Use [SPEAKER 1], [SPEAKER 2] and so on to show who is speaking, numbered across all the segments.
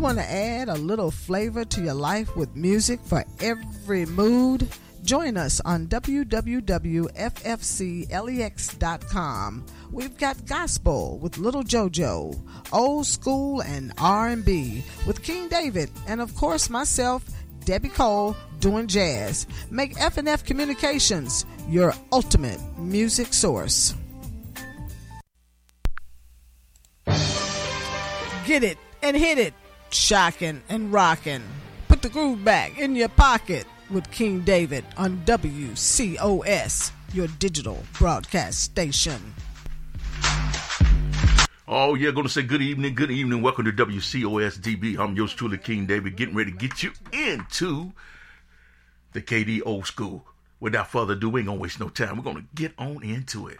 [SPEAKER 1] You want to add a little flavor to your life with music for every mood? Join us on www.ffclex.com. We've got gospel with Little JoJo, old school and R&B with King David, and of course myself, Debbie Cole, doing jazz. Make F&F Communications your ultimate music source. Get it and hit it shocking and rocking. Put the groove back in your pocket with King David on WCOS, your digital broadcast station.
[SPEAKER 2] Oh, yeah, to say good evening, good evening. Welcome to WCOS DB. I'm yours truly, King David, getting ready to get you into the KD old school. Without further ado, we ain't to waste no time. We're to get on into it.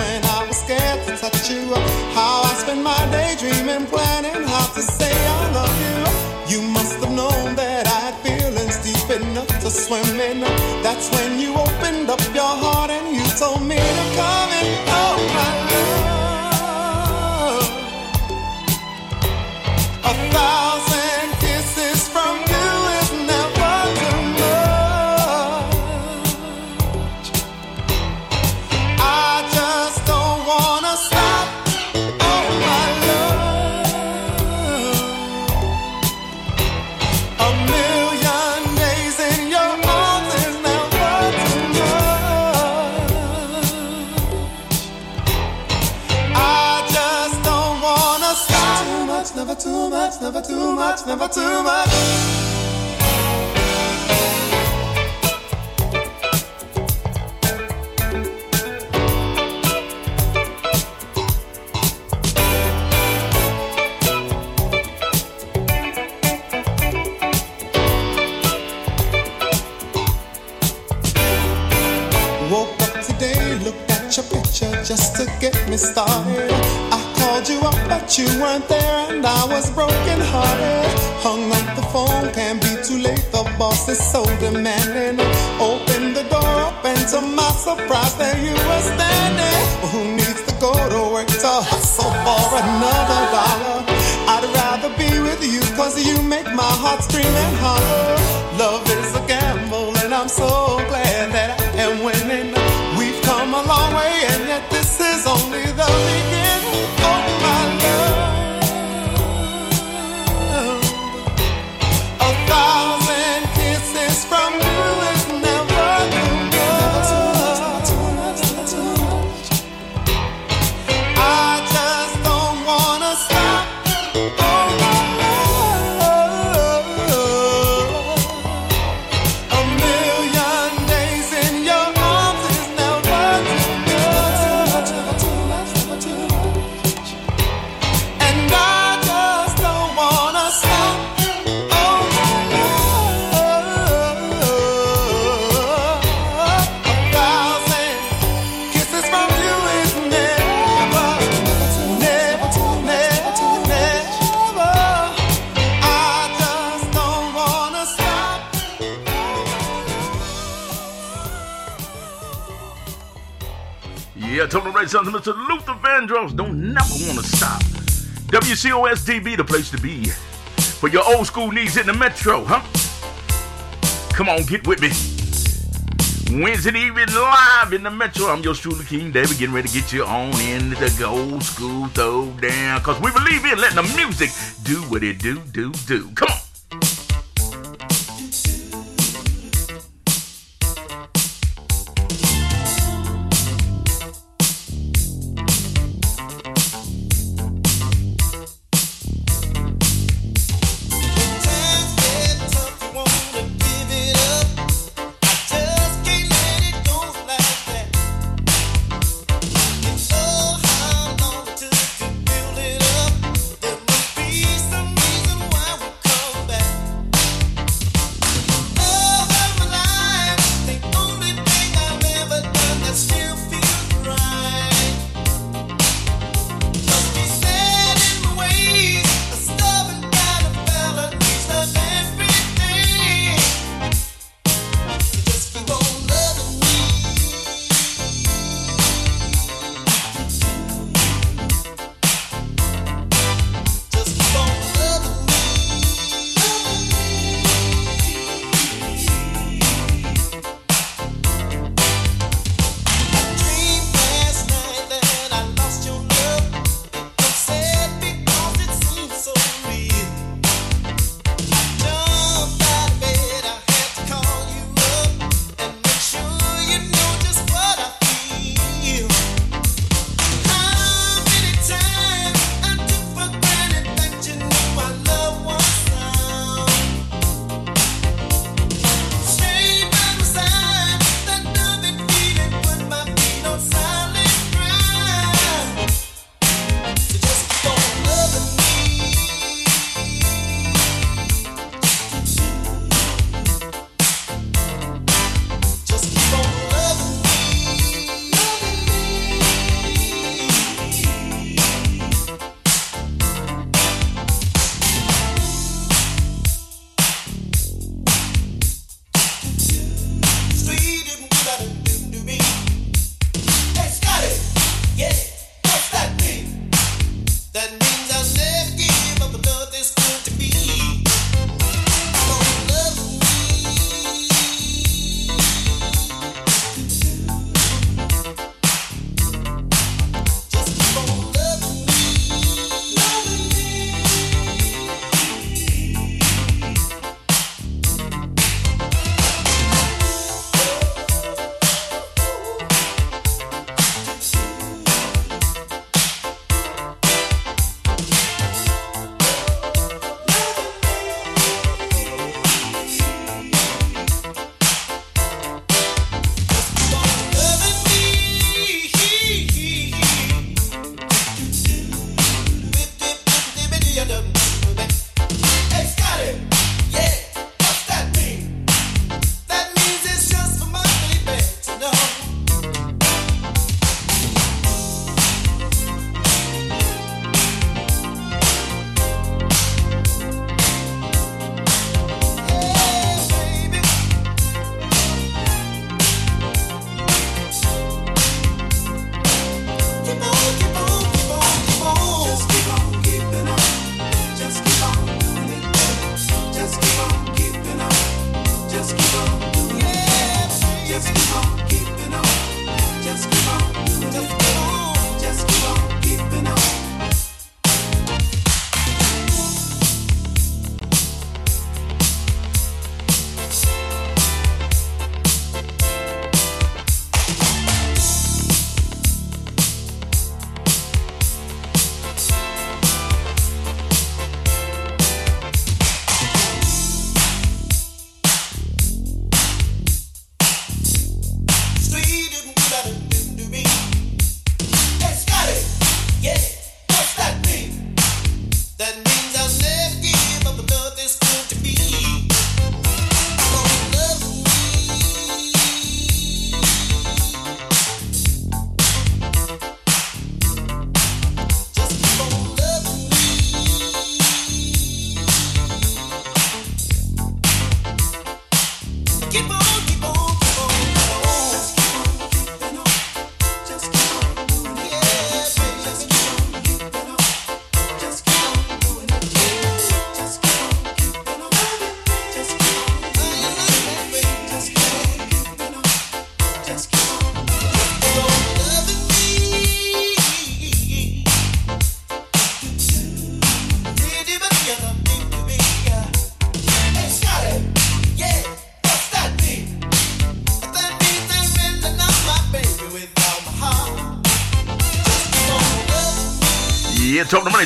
[SPEAKER 3] When I was scared to touch you. How I spent my day dreaming, planning how to say I love you. You must have known that I had feelings deep enough to swim in. That's when you much, never too much. Woke up today, looked at your picture just to get me started. I called you up, but you weren't there, and I was broken hearted. Hung up the phone, can't be too late. The boss is so demanding. Open the door up, and to my surprise, there you were standing. Well, who needs to go to work to hustle for another dollar? I'd rather be with you, cause you make my heart scream and holler. Love is a gamble, and I'm so
[SPEAKER 4] Total Right Mr. Luther Vandross. Don't never want to stop. WCOSDB, the place to be. For your old school needs in the metro, huh? Come on, get with me. Wednesday evening live in the metro. I'm your truly King David, getting ready to get you on into the old school throw down. Cause we believe in letting the music do what it do, do, do. Come on.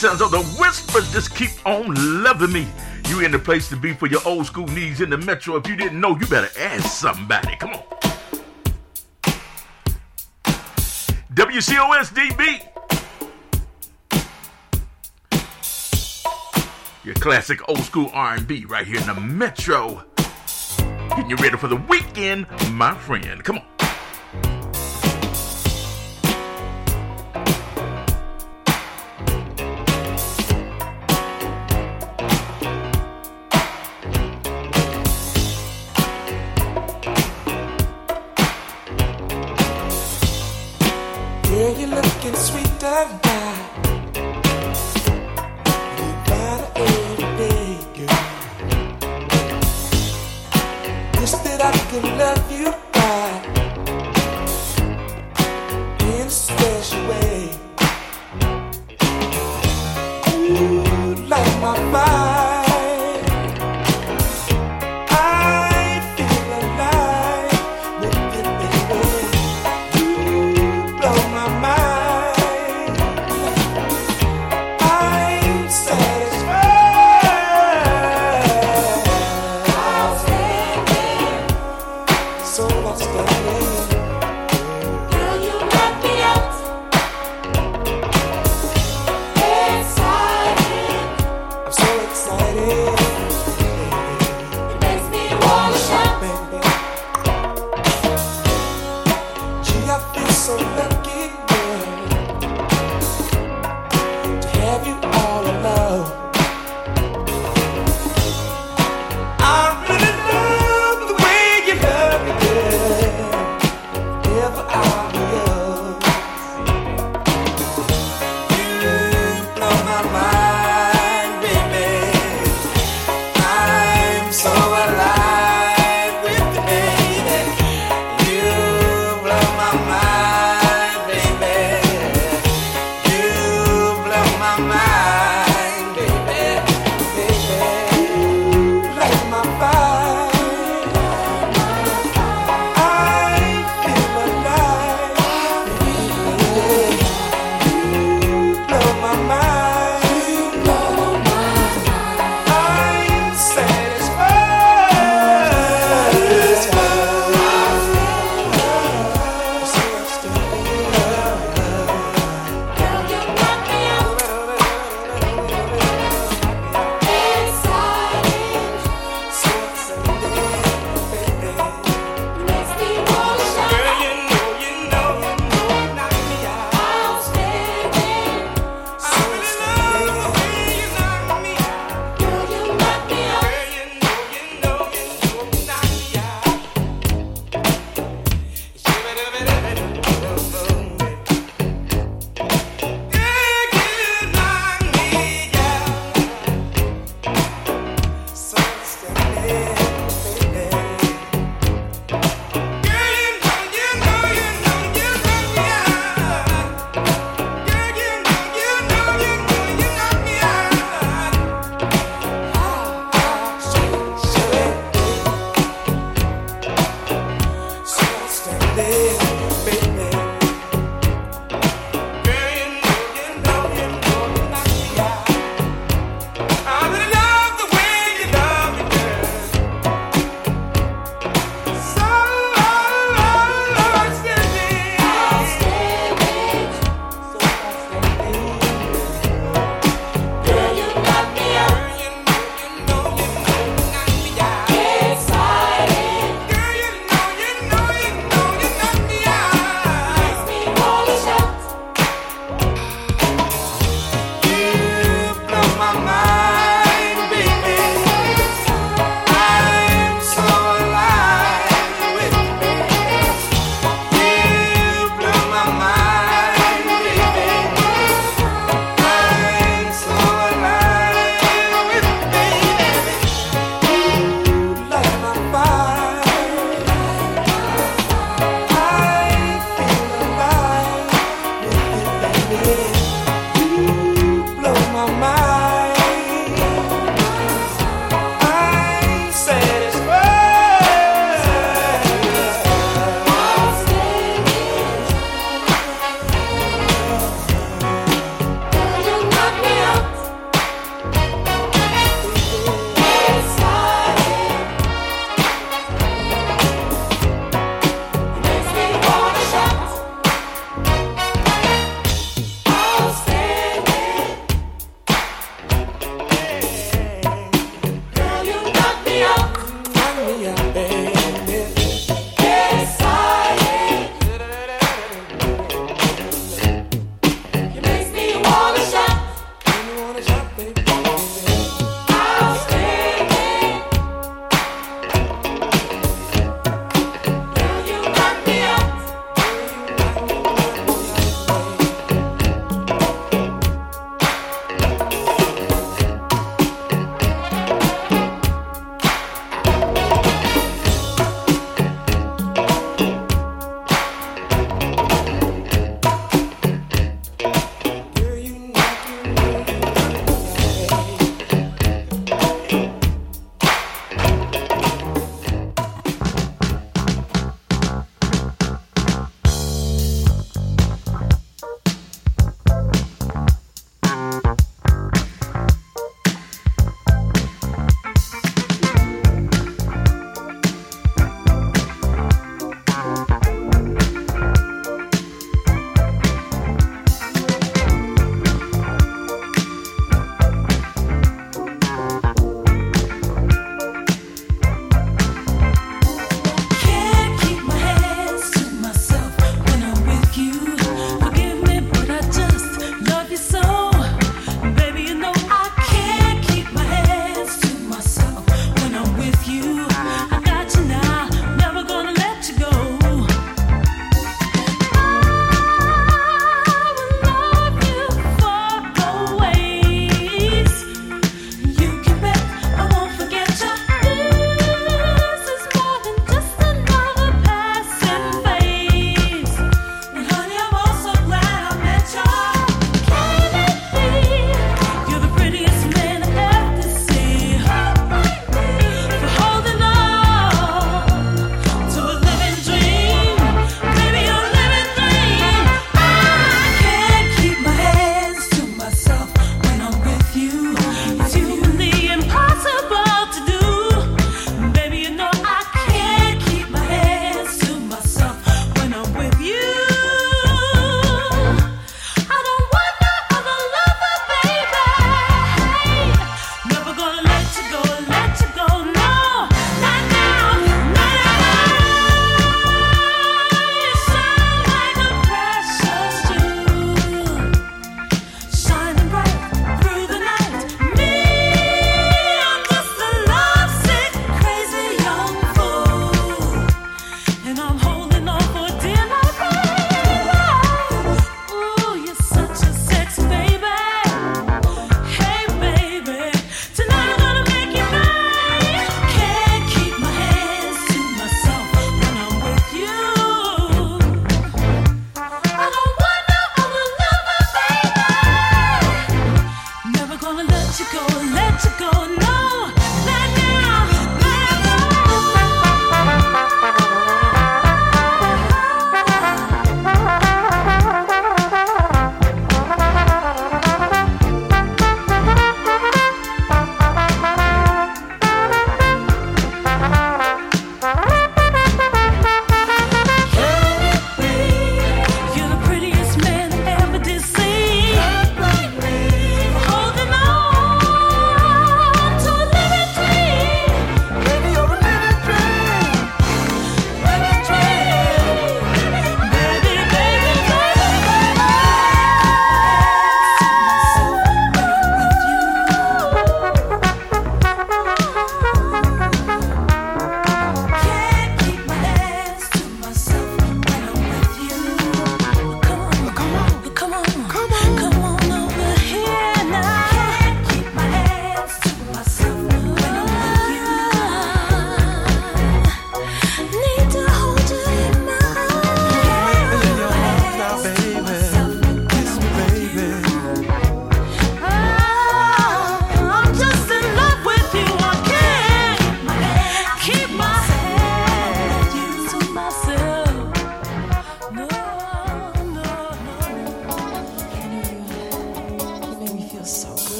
[SPEAKER 5] Sounds of the whispers just keep on loving me. You in the place to be for your old school needs in the metro. If you didn't know, you better ask somebody. Come on. WCOSDB. Your classic old school R&B right here in the metro. Getting you ready for the weekend, my friend. Come on.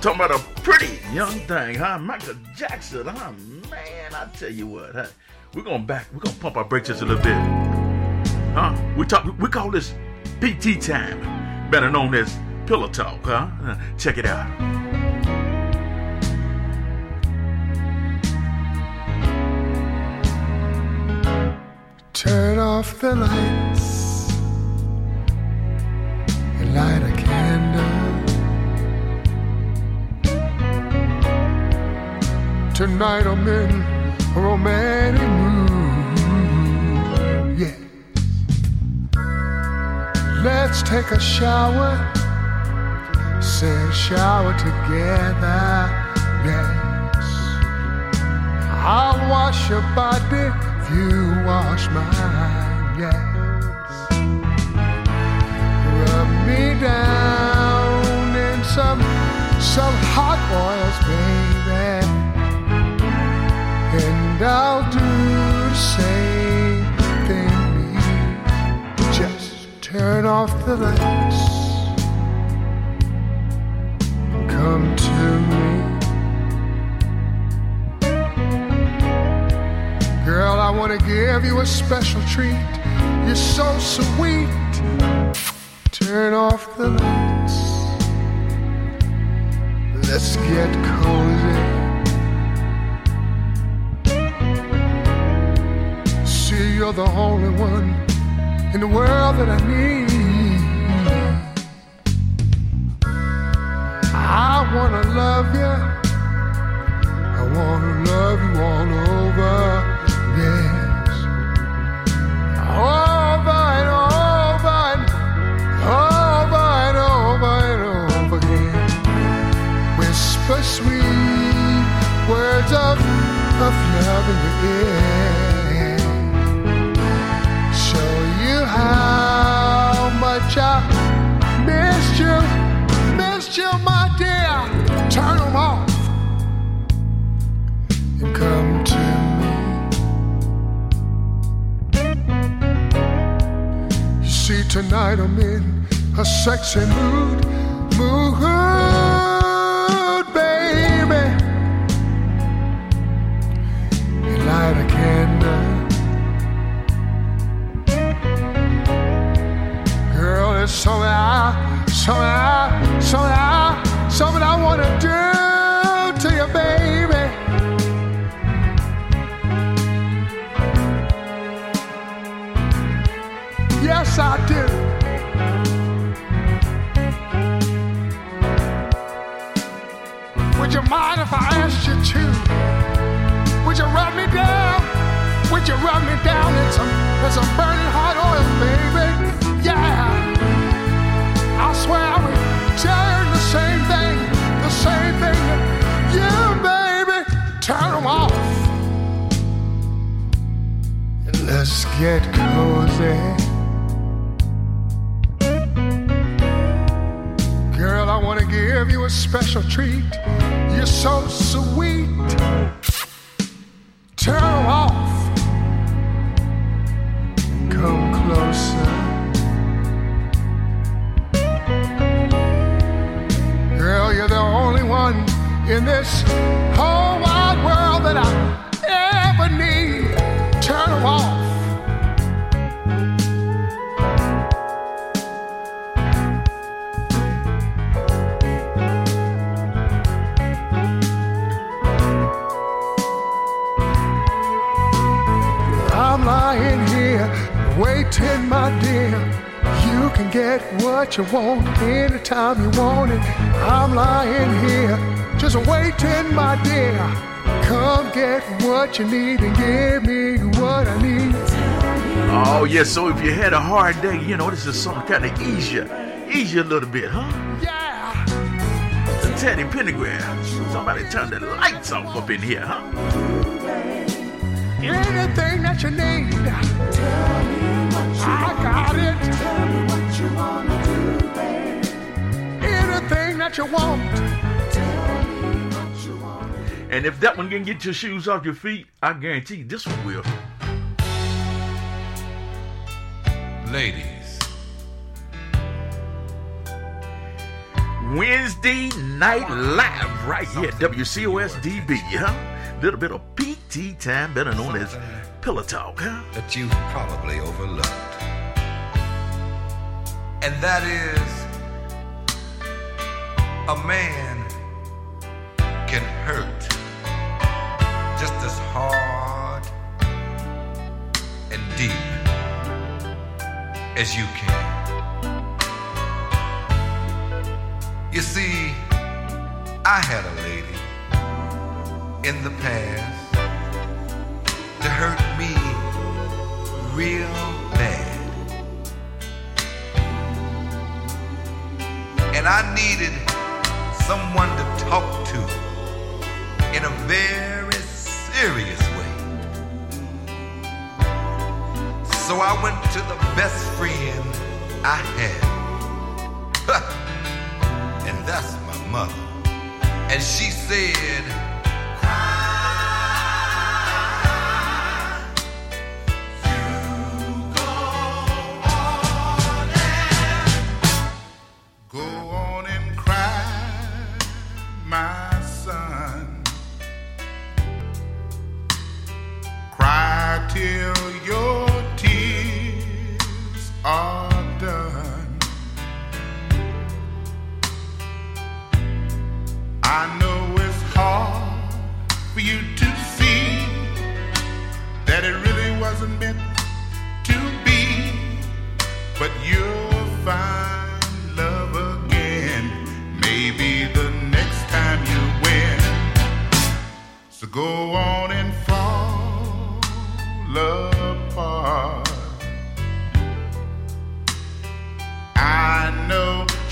[SPEAKER 2] Talking about a pretty young thing, huh? Michael Jackson, huh? Man, I tell you what, huh? We're gonna back, we're gonna pump our brakes just a little bit, huh? We talk, we call this PT time, better known as pillow talk, huh? Uh, check it out.
[SPEAKER 6] Turn off the lights Tonight I'm in a romantic mood. Yeah. Let's take a shower. Say shower together. Yes. I'll wash your body you wash mine. Yes. Rub me down in some some hot oils, baby and I'll do the same thing. Just turn off the lights. Come to me. Girl, I want to give you a special treat. You're so sweet. Turn off the lights. Let's get cozy. You're the only one in the world that I need. I wanna love you. I wanna love you all over, yes. Over and over and over and over and over again. Whisper sweet words of, of love in your ear. I missed you, missed you, my dear. Turn them off and come to me. You see, tonight I'm in a sexy mood, mood, something I, something I, so I, something I wanna do to you, baby. Yes, I do. Would you mind if I asked you to? Would you rub me down? Would you rub me down in some, in some burning get cozy. Eh? Girl, I want to give you a special treat. You're so sweet. Turn off. Come closer. Girl, you're the only one in this whole wide world that I ever need. Turn off. Waiting, my dear. You can get what you want anytime you want it. I'm lying here just waiting, my dear. Come get what you need and give me what I need.
[SPEAKER 2] Oh, yeah, so if you had a hard day, you know, this is something kind of ease you. Ease you a little bit, huh?
[SPEAKER 6] Yeah,
[SPEAKER 2] The Teddy Pendergrass. Somebody turn the lights off up in here, huh?
[SPEAKER 6] anything that you need. I got it. Anything that you want.
[SPEAKER 2] And if that one can get your shoes off your feet, I guarantee you this one will.
[SPEAKER 7] Ladies,
[SPEAKER 2] Wednesday Night Live right here, at WCOSDB, huh? Little bit of PT time, better known as Pillow Talk, huh?
[SPEAKER 7] that you probably overlooked. And that is a man can hurt just as hard and deep as you can. You see, I had a lady in the past to hurt me real And I needed someone to talk to in a very serious way. So I went to the best friend I had. and that's my mother. And she said,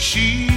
[SPEAKER 8] she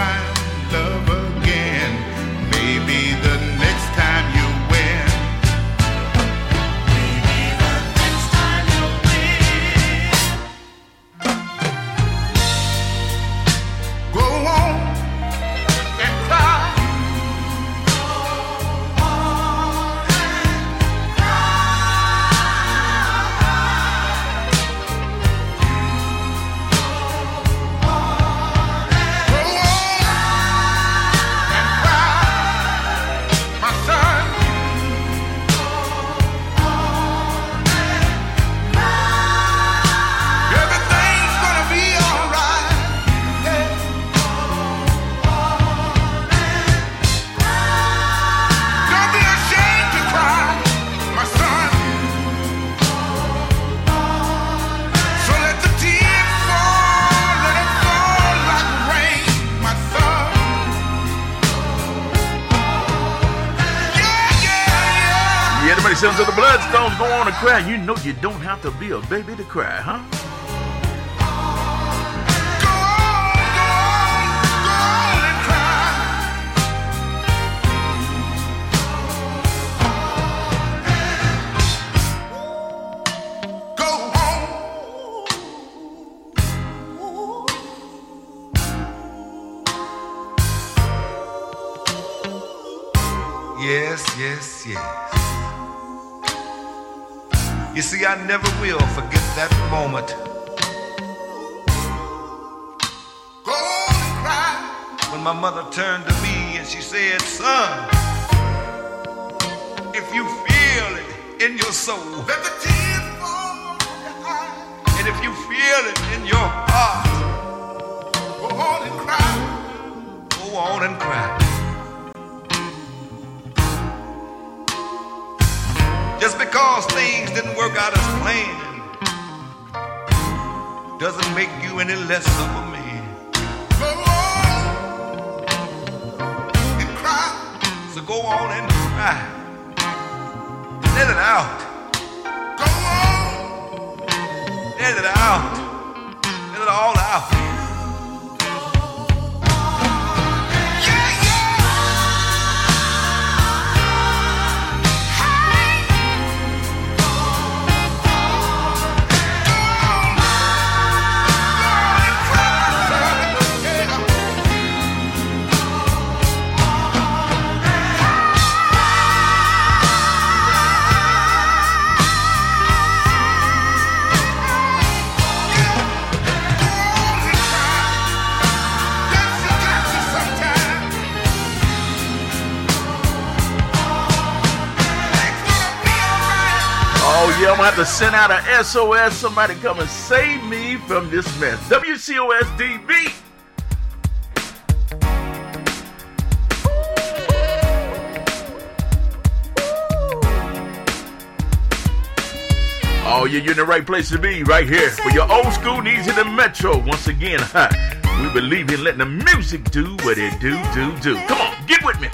[SPEAKER 7] find cry.
[SPEAKER 2] You know you don't have to be a baby to cry, huh?
[SPEAKER 4] I never will forget that moment when my mother turned to me and she said, Son, if you feel it in your soul,
[SPEAKER 7] Let the tears fall from your eyes.
[SPEAKER 4] and if you feel it in your heart,
[SPEAKER 7] Go on and cry.
[SPEAKER 4] go on and cry. Because things didn't work out as planned doesn't make you any less of a man.
[SPEAKER 7] Go on and cry.
[SPEAKER 4] So go on and cry. Let it out.
[SPEAKER 7] Go on.
[SPEAKER 4] Let it out. Let it all out.
[SPEAKER 2] Gonna have to send out a SOS. Somebody come and save me from this mess. WCOSDB. Oh, yeah, you're in the right place to be, right here. For your old school needs in the metro. Once again, huh? we believe in letting the music do what it do, do, do. Come on, get with me.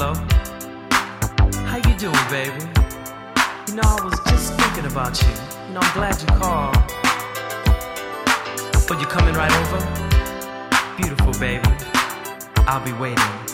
[SPEAKER 9] hello. How you doing,
[SPEAKER 10] baby? You know, I was just thinking about you. You know, I'm glad you called. But you coming right over? Beautiful, baby. I'll be waiting.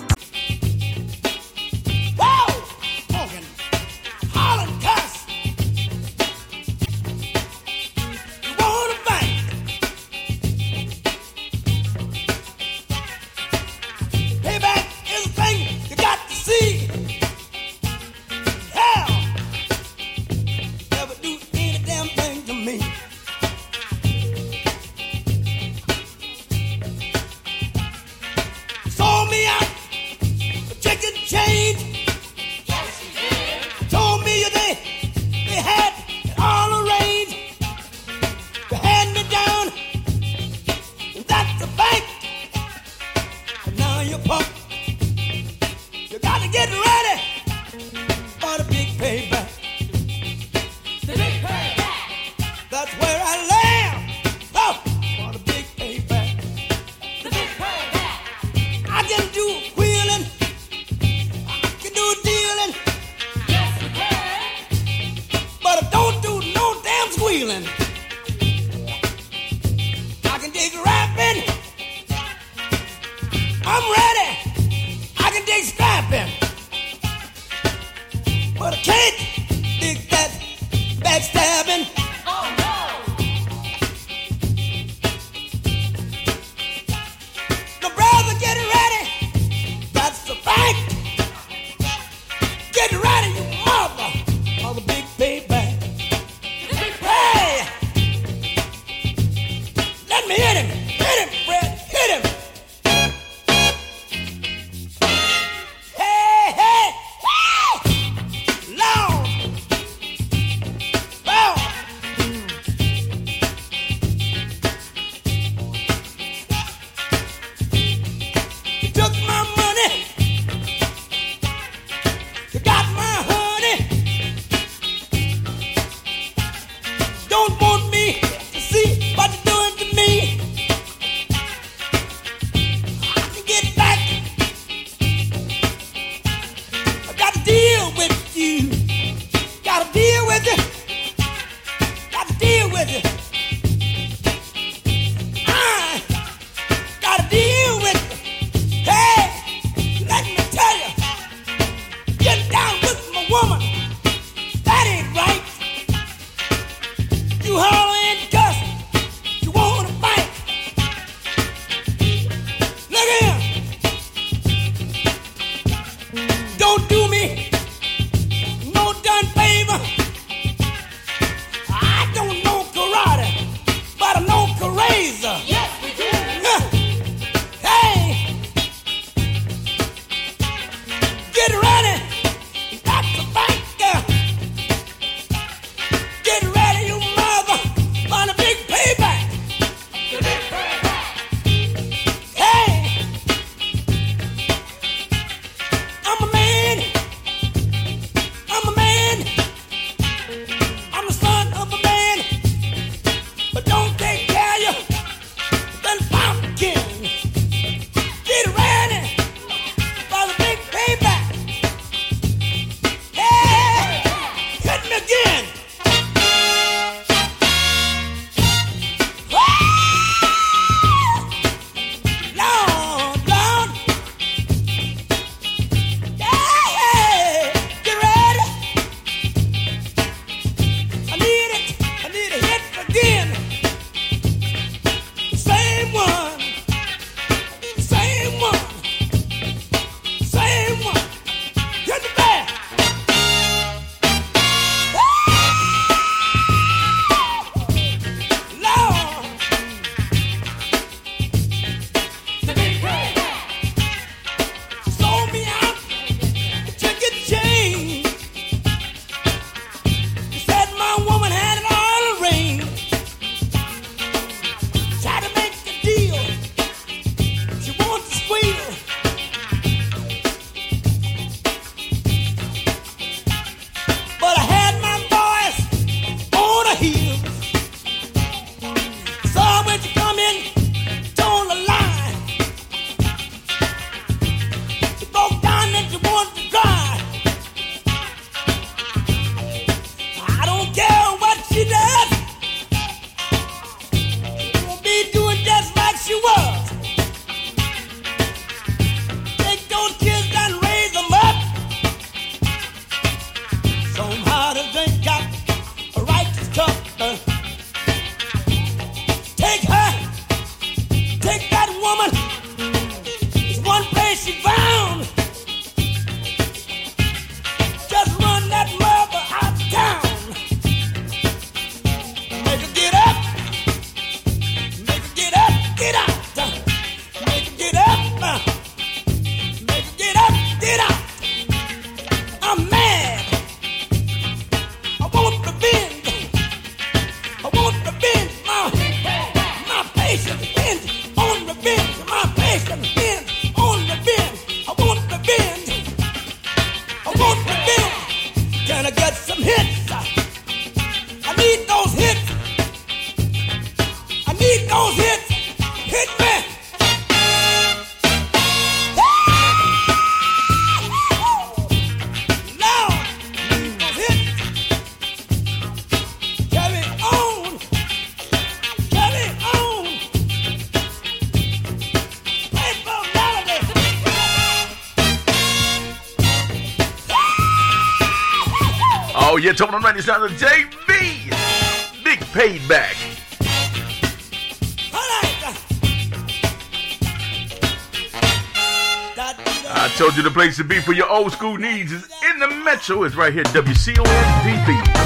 [SPEAKER 2] be for your old school needs is in the Metro. It's right here,
[SPEAKER 4] w-c-o-n-d-p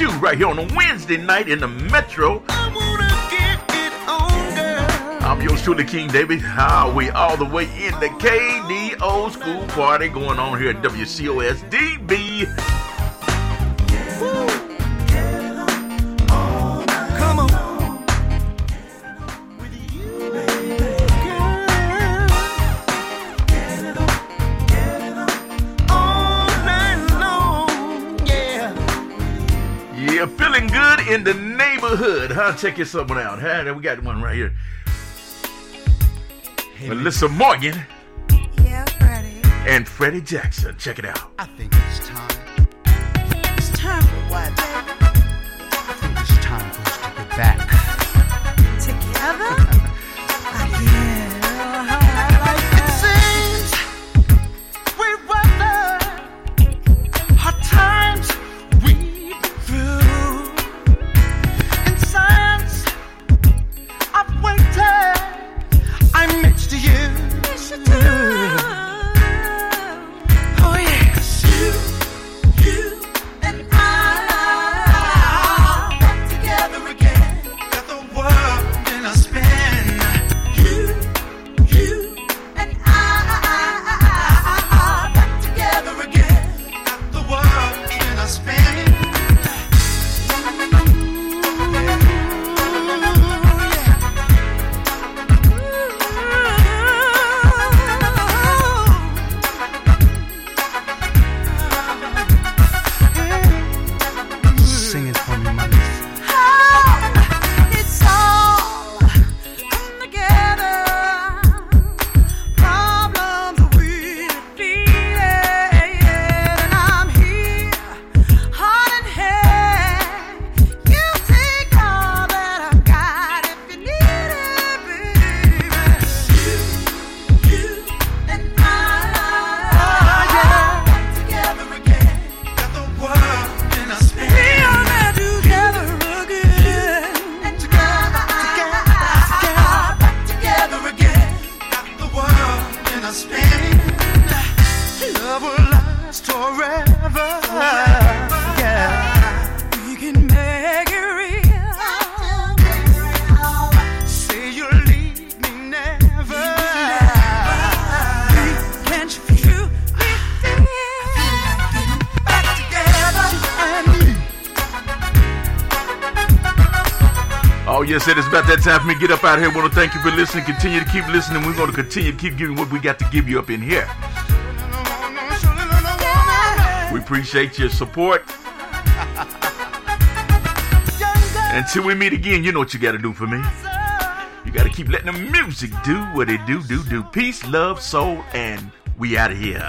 [SPEAKER 4] you
[SPEAKER 2] right here on a Wednesday night in the Metro. I'm your shooter King David. How we all the way in the KDO school party going on here at
[SPEAKER 4] WCOS
[SPEAKER 2] in the neighborhood, huh? Check this one out. Huh? We got one right here. Melissa Morgan
[SPEAKER 11] Yeah, Freddie.
[SPEAKER 2] and Freddie Jackson. Check it out.
[SPEAKER 12] I think it's time.
[SPEAKER 11] It's time for what.
[SPEAKER 12] I think it's time for us to get back.
[SPEAKER 2] About that time for me to get up out of here. want to thank you for listening. Continue to keep listening. We're going to continue to keep giving what we got to give you up in here. We appreciate your support. Until we meet again, you know what you got to do for me. You got to keep letting the music do what it do, do, do. Peace, love, soul, and we out of here.